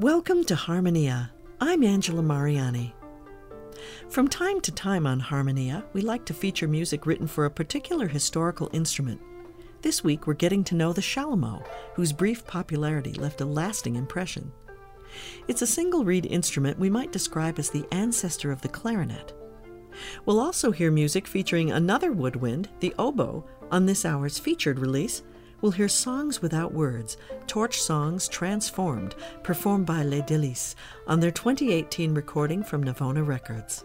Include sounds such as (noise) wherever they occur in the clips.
Welcome to Harmonia. I'm Angela Mariani. From time to time on Harmonia, we like to feature music written for a particular historical instrument. This week, we're getting to know the chalumeau, whose brief popularity left a lasting impression. It's a single reed instrument we might describe as the ancestor of the clarinet. We'll also hear music featuring another woodwind, the oboe, on this hour's featured release. We'll hear Songs Without Words, Torch Songs Transformed, performed by Les Délices on their 2018 recording from Navona Records.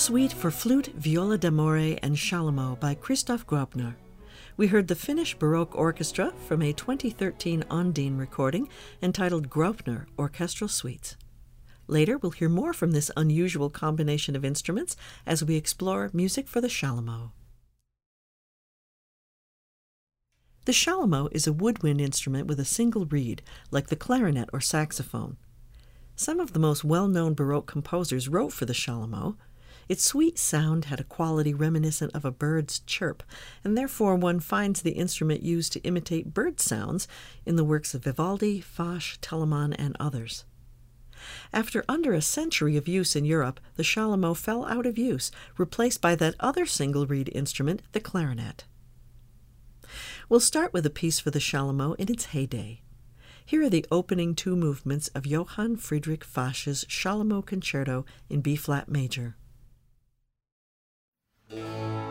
Suite for Flute, Viola d'Amore, and Chalumeau by Christoph Graupner. We heard the Finnish Baroque Orchestra from a 2013 Ondine recording entitled Graupner Orchestral Suites. Later, we'll hear more from this unusual combination of instruments as we explore music for the Chalumeau. The Chalumeau is a woodwind instrument with a single reed, like the clarinet or saxophone. Some of the most well known Baroque composers wrote for the Chalumeau. Its sweet sound had a quality reminiscent of a bird's chirp, and therefore one finds the instrument used to imitate bird sounds in the works of Vivaldi, Fasch, Telemann, and others. After under a century of use in Europe, the Chalumeau fell out of use, replaced by that other single reed instrument, the clarinet. We'll start with a piece for the Chalumeau in its heyday. Here are the opening two movements of Johann Friedrich Fasch's Chalumeau Concerto in B flat major. Música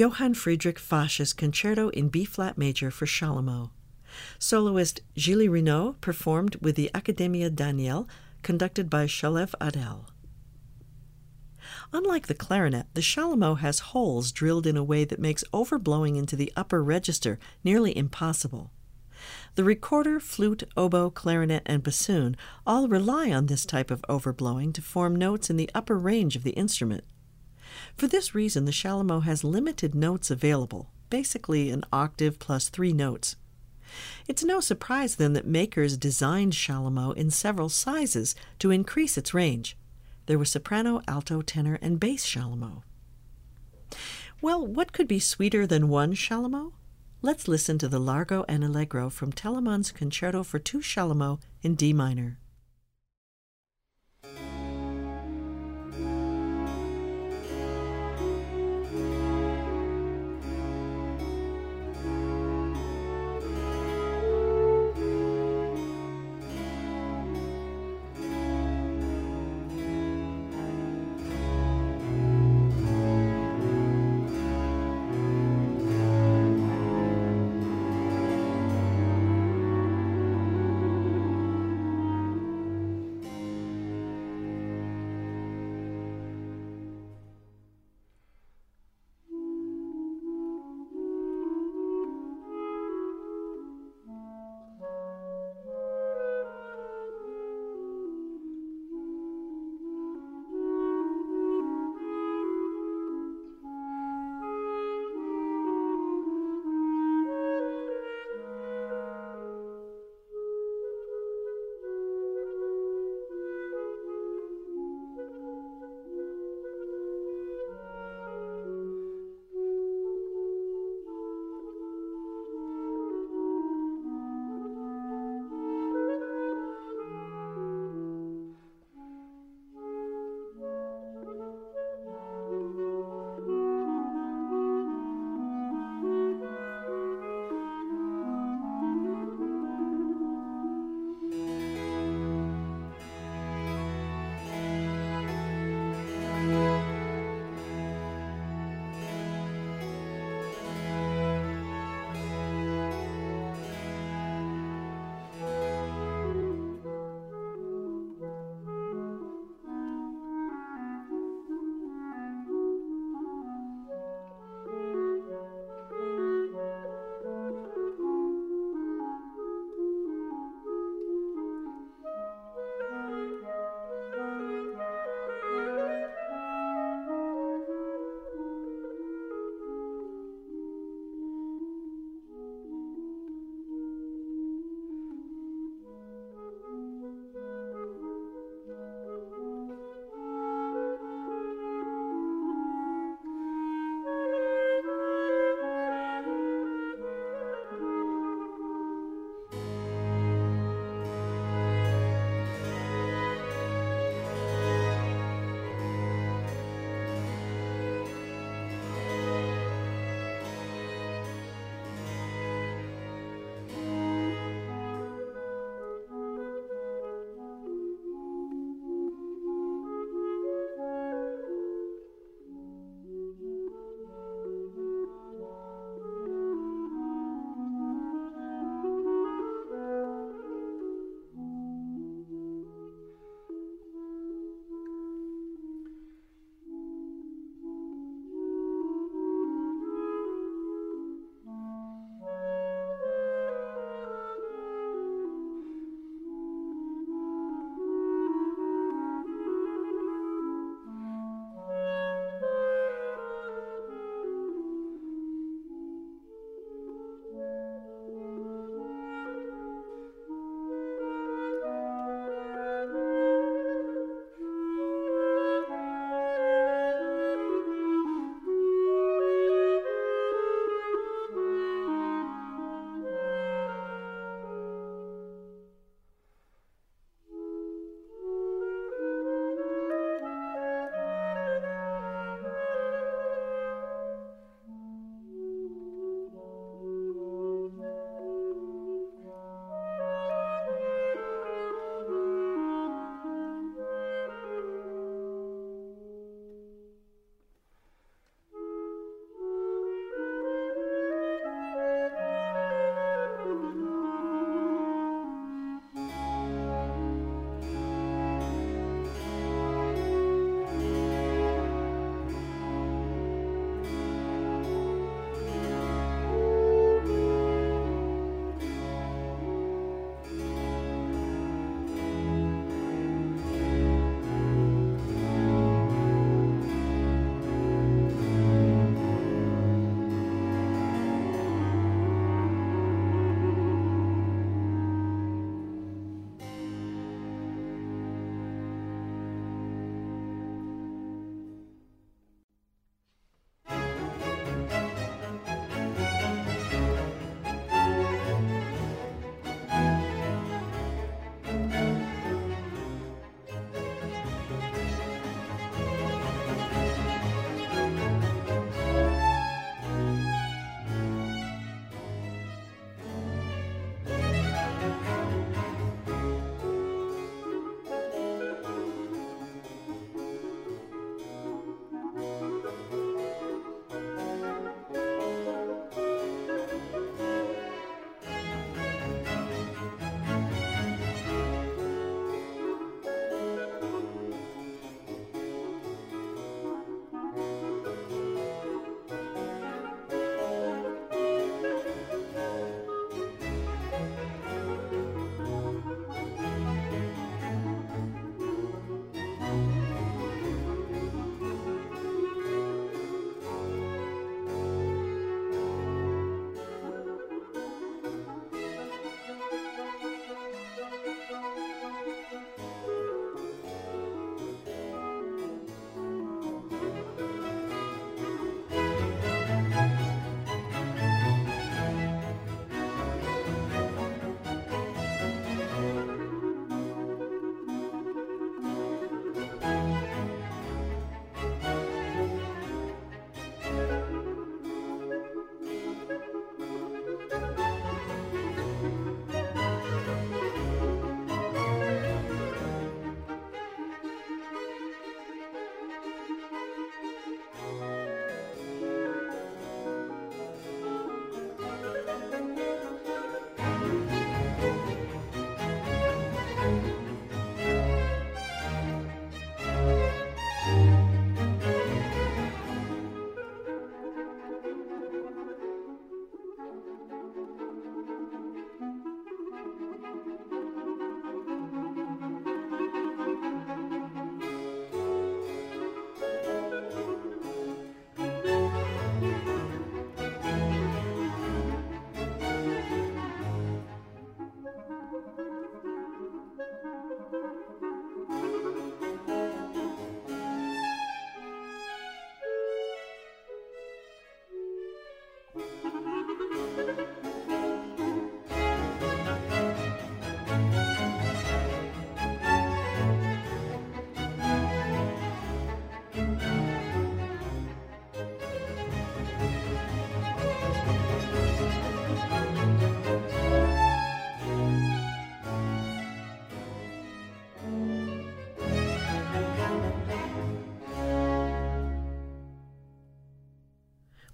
Johann Friedrich Fasch's Concerto in B flat major for Chalumeau. Soloist Gilles Renaud performed with the Accademia Daniel, conducted by Shalev Ad-El. Unlike the clarinet, the chalumeau has holes drilled in a way that makes overblowing into the upper register nearly impossible. The recorder, flute, oboe, clarinet, and bassoon all rely on this type of overblowing to form notes in the upper range of the instrument. For this reason, the chalumeau has limited notes available, basically an octave plus three notes. It's no surprise then that makers designed chalumeau in several sizes to increase its range. There was soprano, alto, tenor, and bass chalumeau. Well, what could be sweeter than one chalumeau? Let's listen to the Largo and Allegro from Telemann's Concerto for Two Chalumeau in D minor.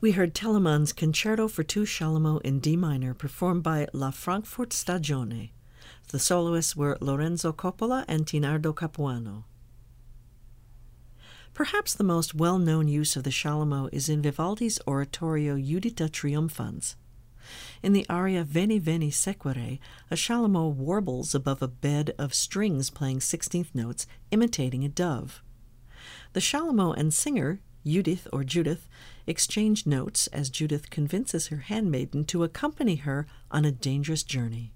We heard Telemann's Concerto for Two Chalumeau in D minor, performed by La Frankfurt Stagione. The soloists were Lorenzo Coppola and Tindaro Capuano. Perhaps the most well known use of the Chalumeau is in Vivaldi's oratorio Juditha Triumphans. In the aria Veni Veni Sequere, a Chalumeau warbles above a bed of strings playing sixteenth notes, imitating a dove. The Chalumeau and singer, Judith or Judith, exchange notes as Judith convinces her handmaiden to accompany her on a dangerous journey.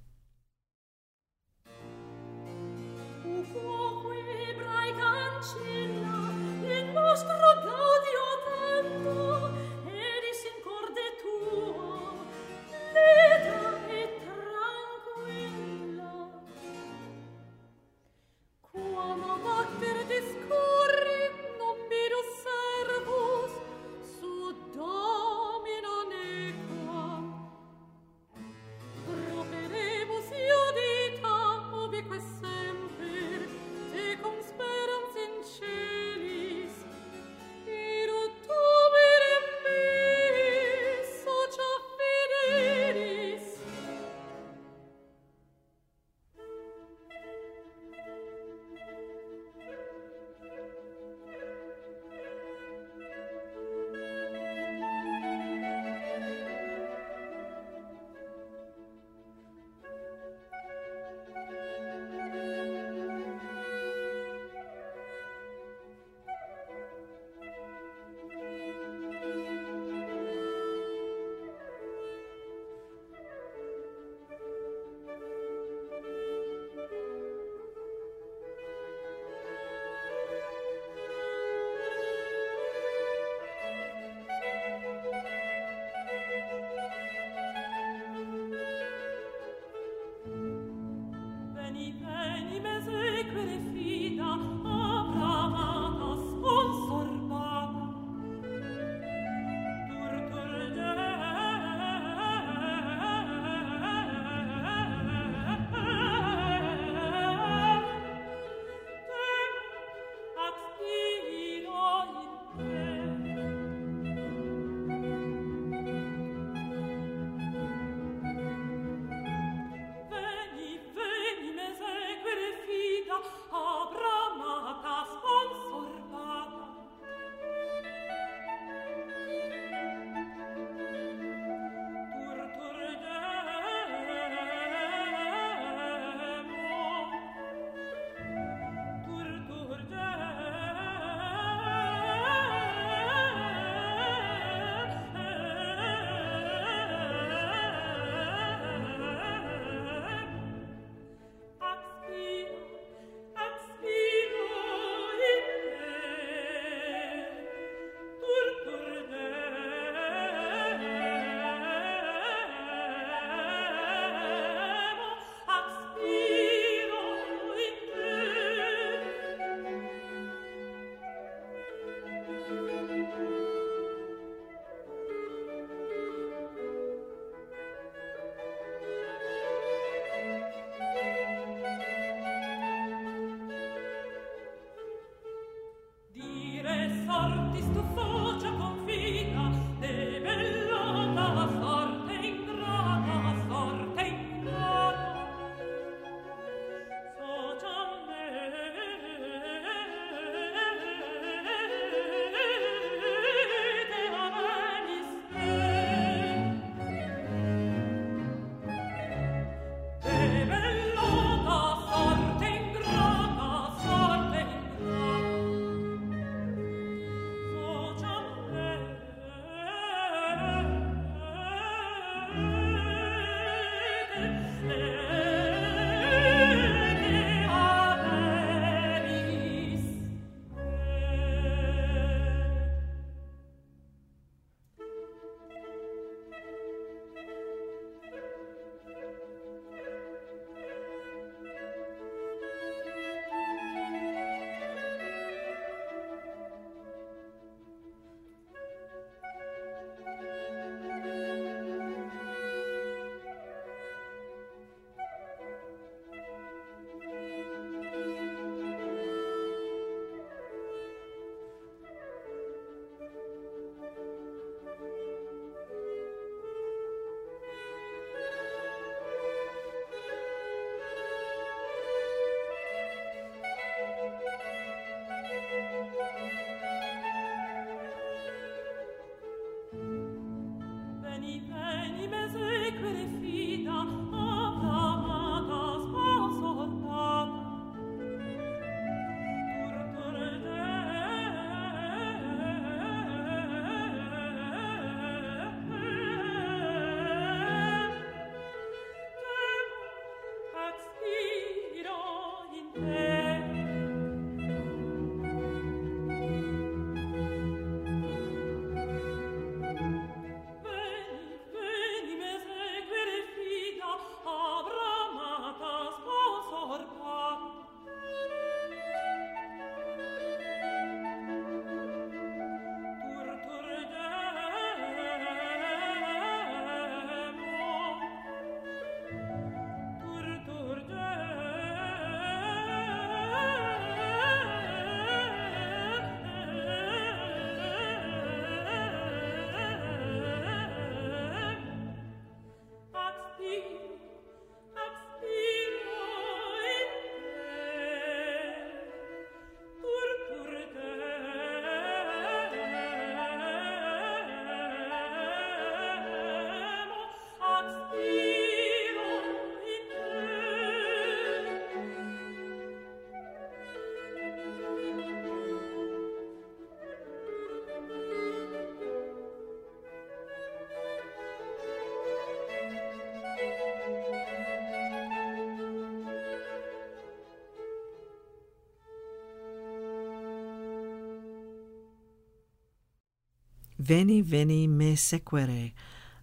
Veni Veni Me Sequere,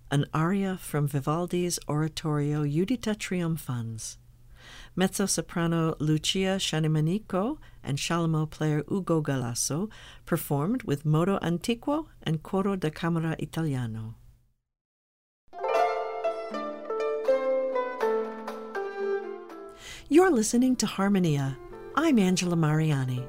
an aria from Vivaldi's oratorio Juditha Triumphans. Mezzo soprano Lucia Sciannimanico and chalumeau player Ugo Galasso performed with Modo Antiquo and Coro da Camera Italiano. You're listening to Harmonia. I'm Angela Mariani.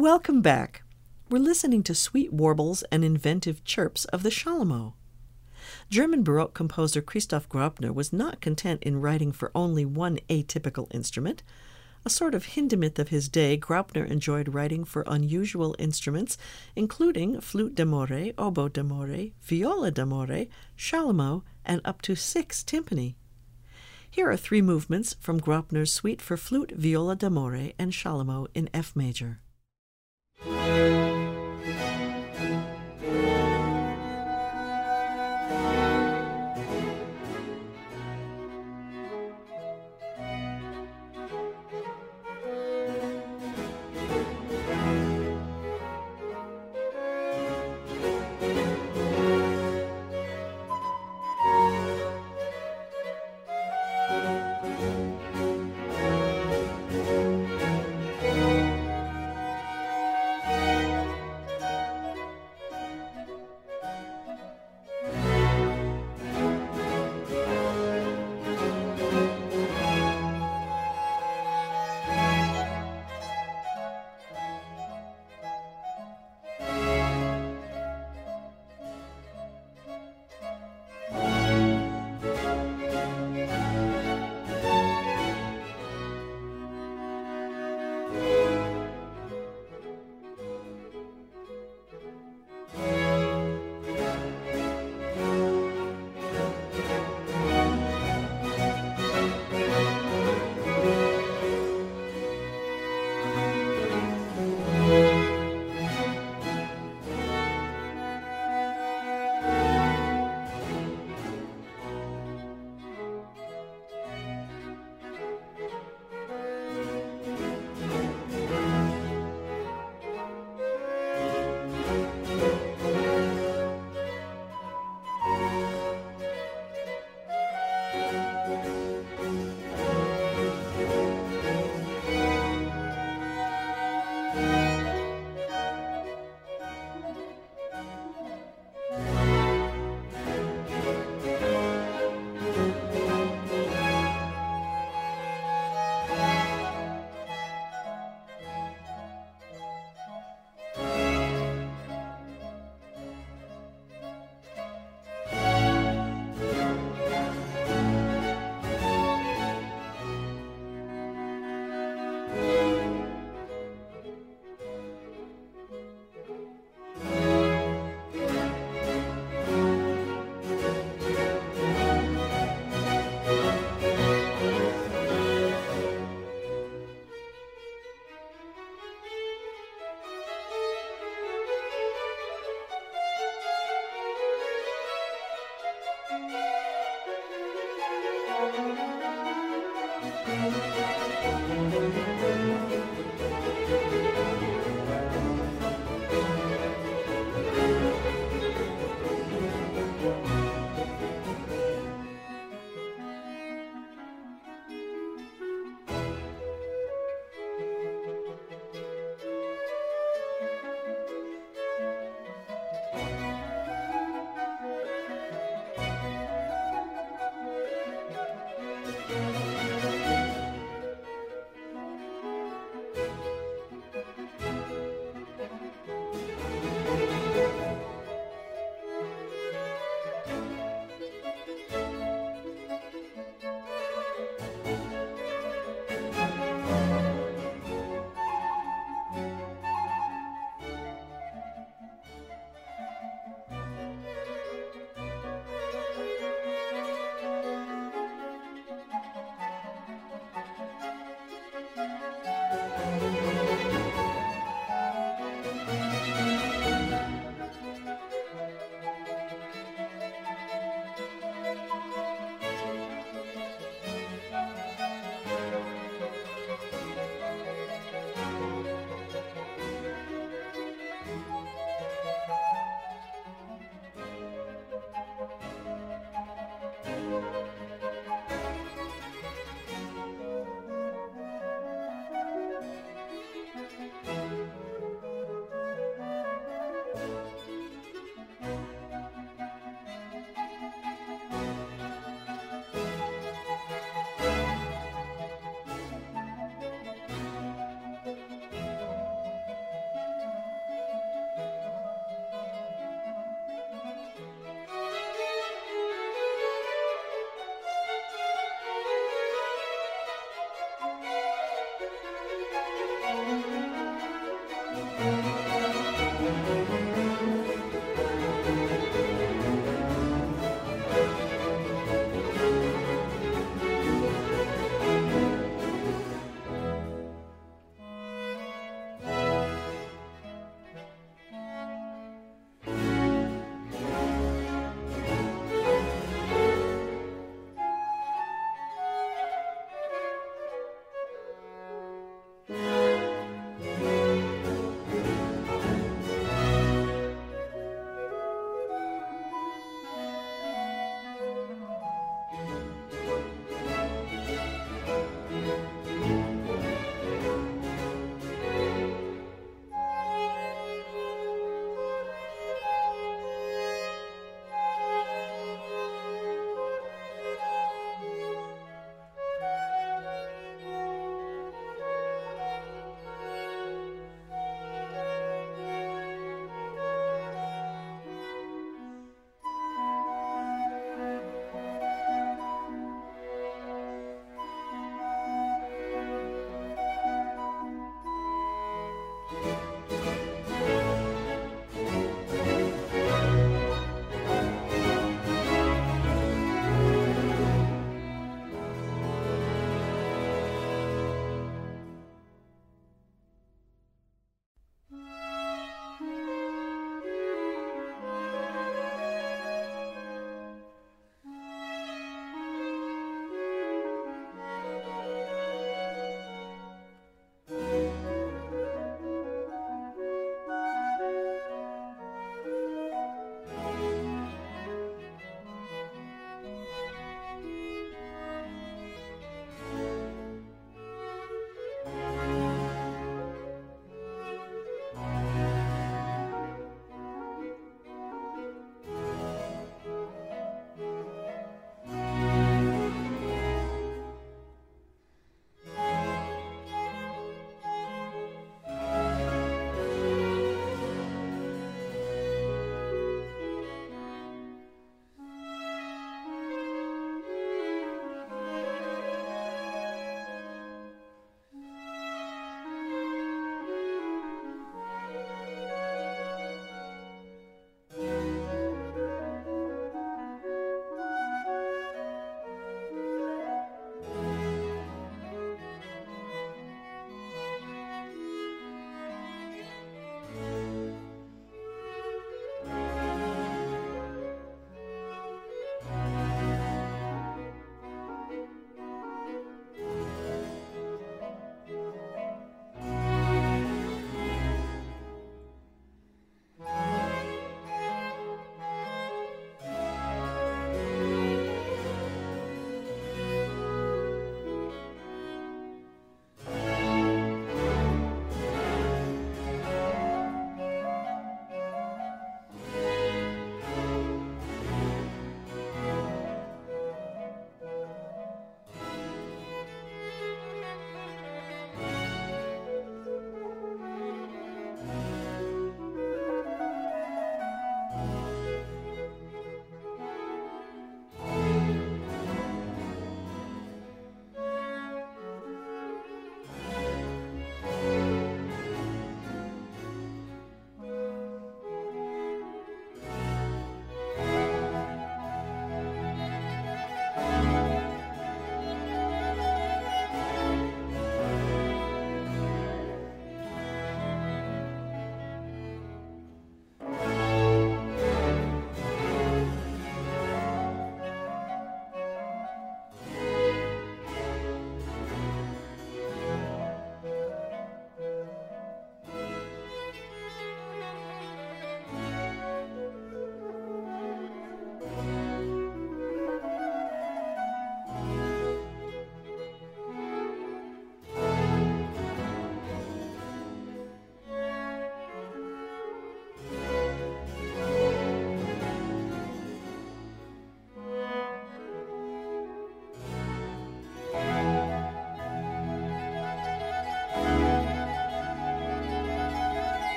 Welcome back. We're listening to sweet warbles and inventive chirps of the Chalumeau. German Baroque composer Christoph Graupner was not content in writing for only one atypical instrument. A sort of Hindemith of his day, Graupner enjoyed writing for unusual instruments, including flute d'amore, oboe d'amore, viola d'amore, chalumeau, and up to six timpani. Here are three movements from Graupner's suite for flute, viola d'amore, and chalumeau in F major.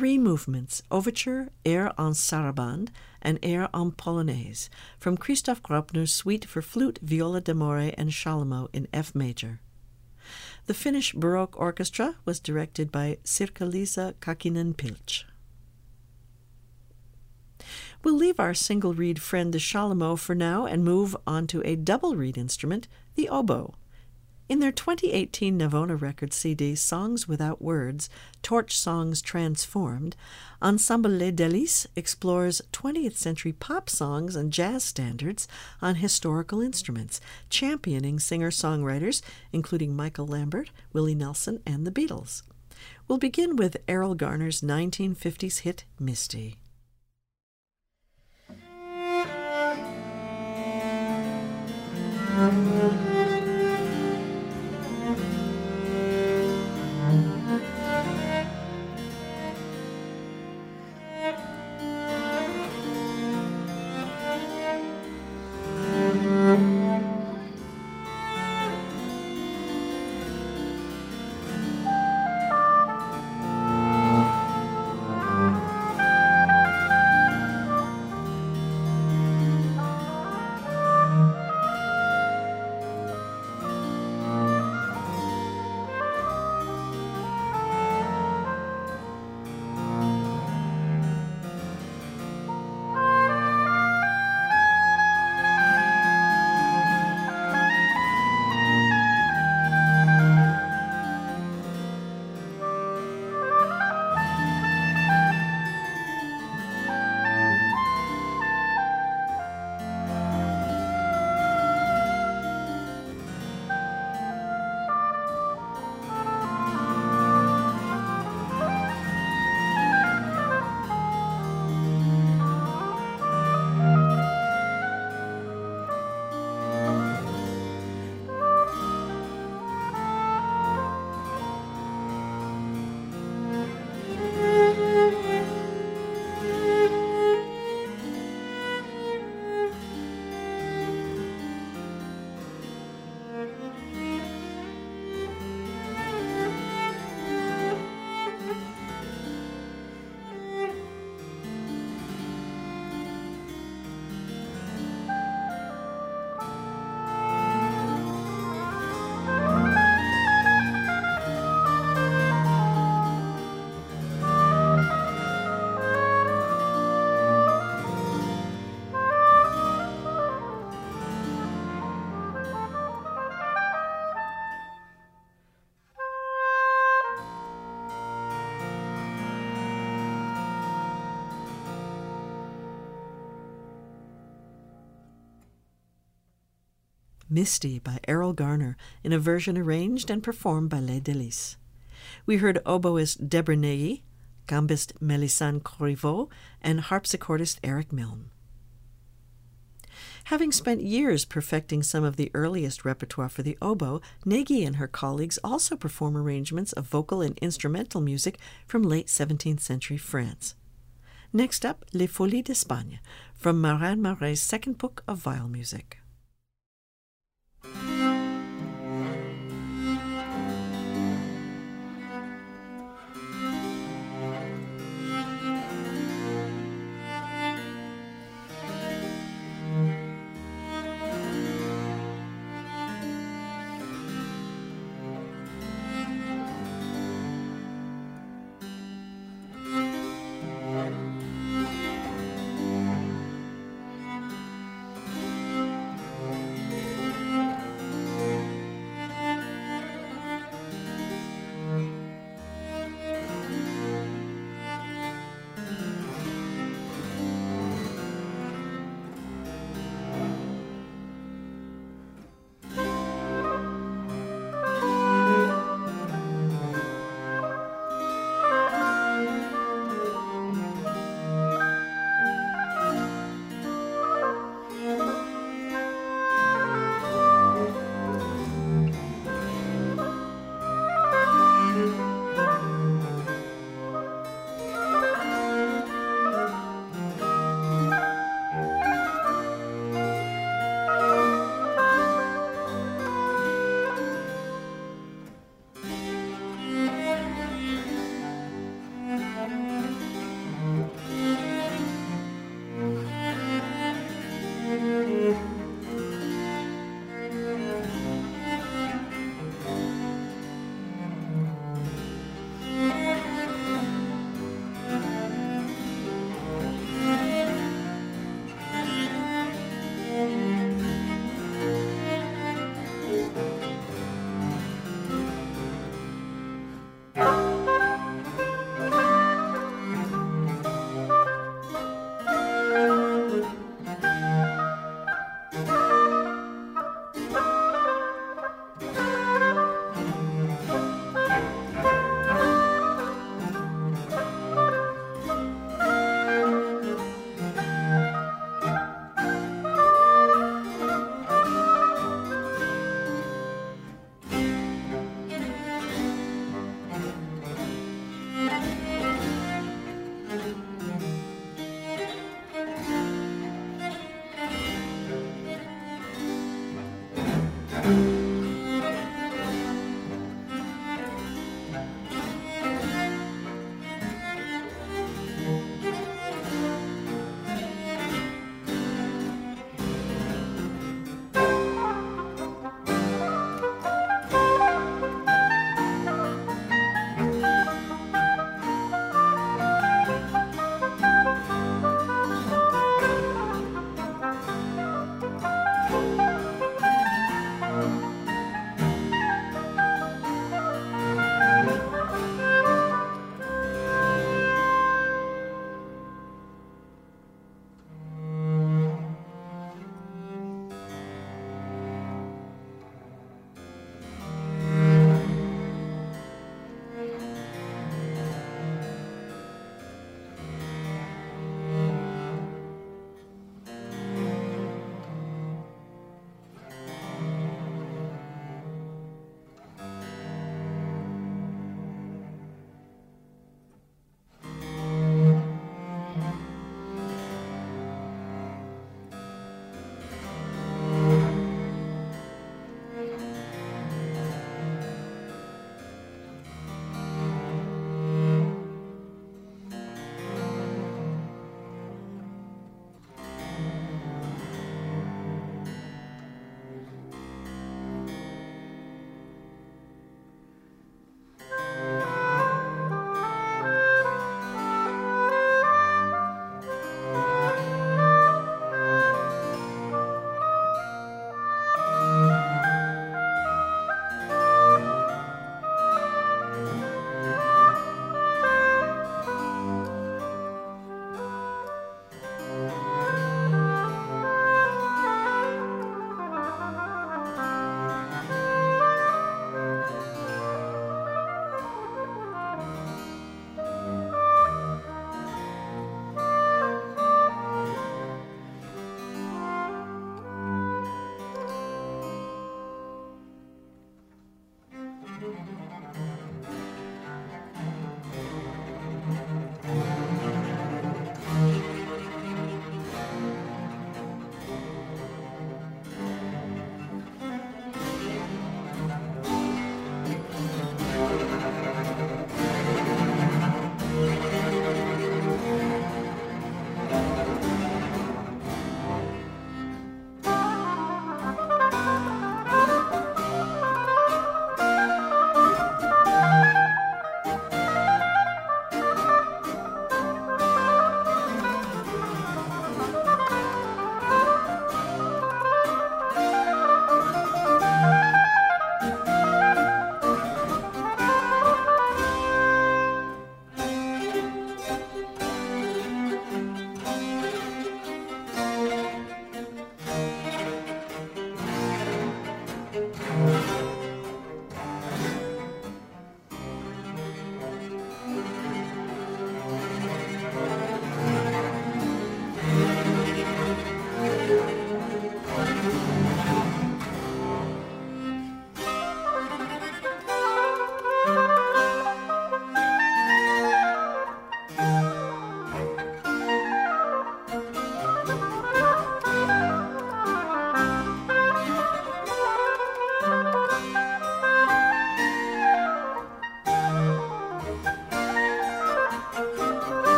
Three movements Overture, Air en Sarabande, and Air en Polonaise from Christoph Graupner's Suite for Flute, Viola d'Amore, and Chalumeau in F major. The Finnish Baroque Orchestra was directed by Sirkka-Liisa Kaakinen-Pilch. We'll leave our single reed friend the Chalumeau for now and move on to a double reed instrument, the oboe. In their 2018 Navona Records CD, Songs Without Words Torch Songs Transformed, Ensemble Les Délices explores 20th century pop songs and jazz standards on historical instruments, championing singer songwriters including Michel Lambert, Willie Nelson, and the Beatles. We'll begin with Erroll Garner's 1950s hit Misty. (laughs) Misty by Erroll Garner in a version arranged and performed by Les Délices. We heard oboist Deborah Nagy, gambist Mélisande Corriveau, and harpsichordist Eric Milnes. Having spent years perfecting some of the earliest repertoire for the oboe, Nagy and her colleagues also perform arrangements of vocal and instrumental music from late 17th century France. Next up, Les Folies d'Espagne, from Marin Marais' second book of viol music.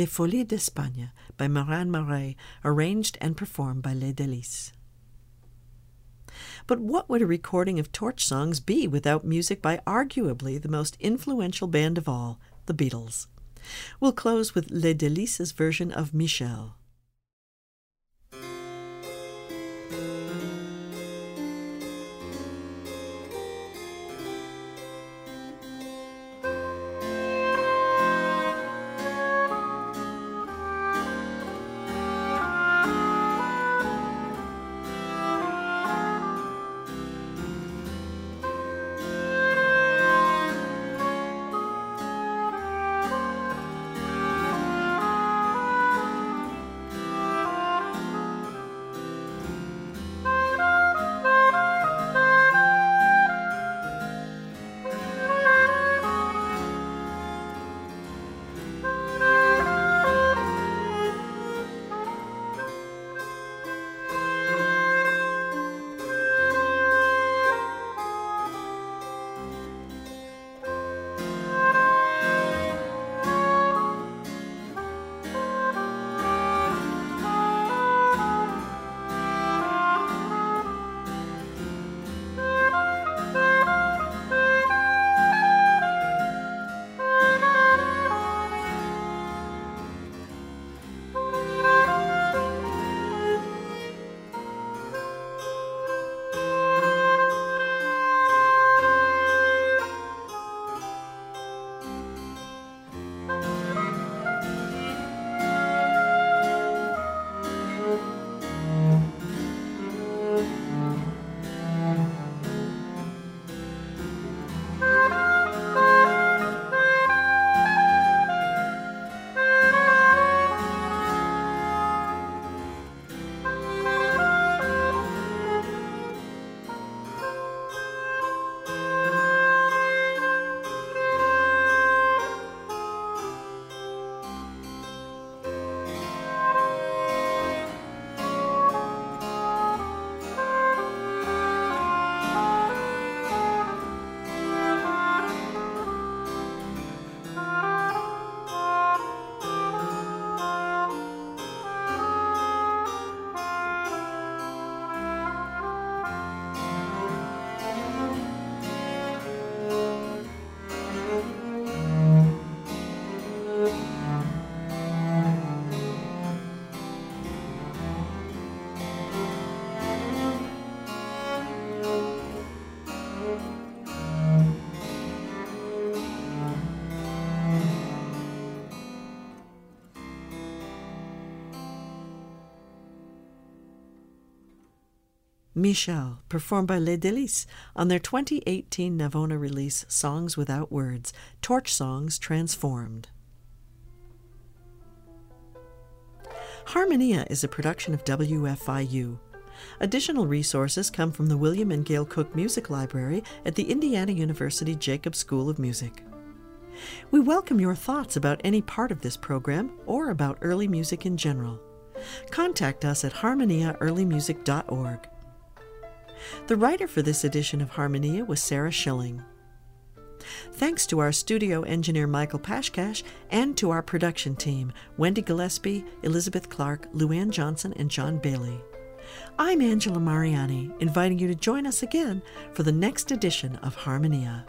Les Folies d'Espagne by Marin Marais, arranged and performed by Les Délices. But what would a recording of torch songs be without music by arguably the most influential band of all, the Beatles? We'll close with Les Délices' version of Michelle. Michelle, performed by Les Délices on their 2018 Navona release Songs Without Words, Torch Songs Transformed. Harmonia is a production of WFIU. Additional resources come from the William and Gail Cook Music Library at the Indiana University Jacobs School of Music. We welcome your thoughts about any part of this program or about early music in general. Contact us at harmoniaearlymusic.org. The writer for this edition of Harmonia was Sarah Schilling. Thanks to our studio engineer Michael Pashkash and to our production team Wendy Gillespie, Elizabeth Clark, Luann Johnson, and John Bailey. I'm Angela Mariani, inviting you to join us again for the next edition of Harmonia.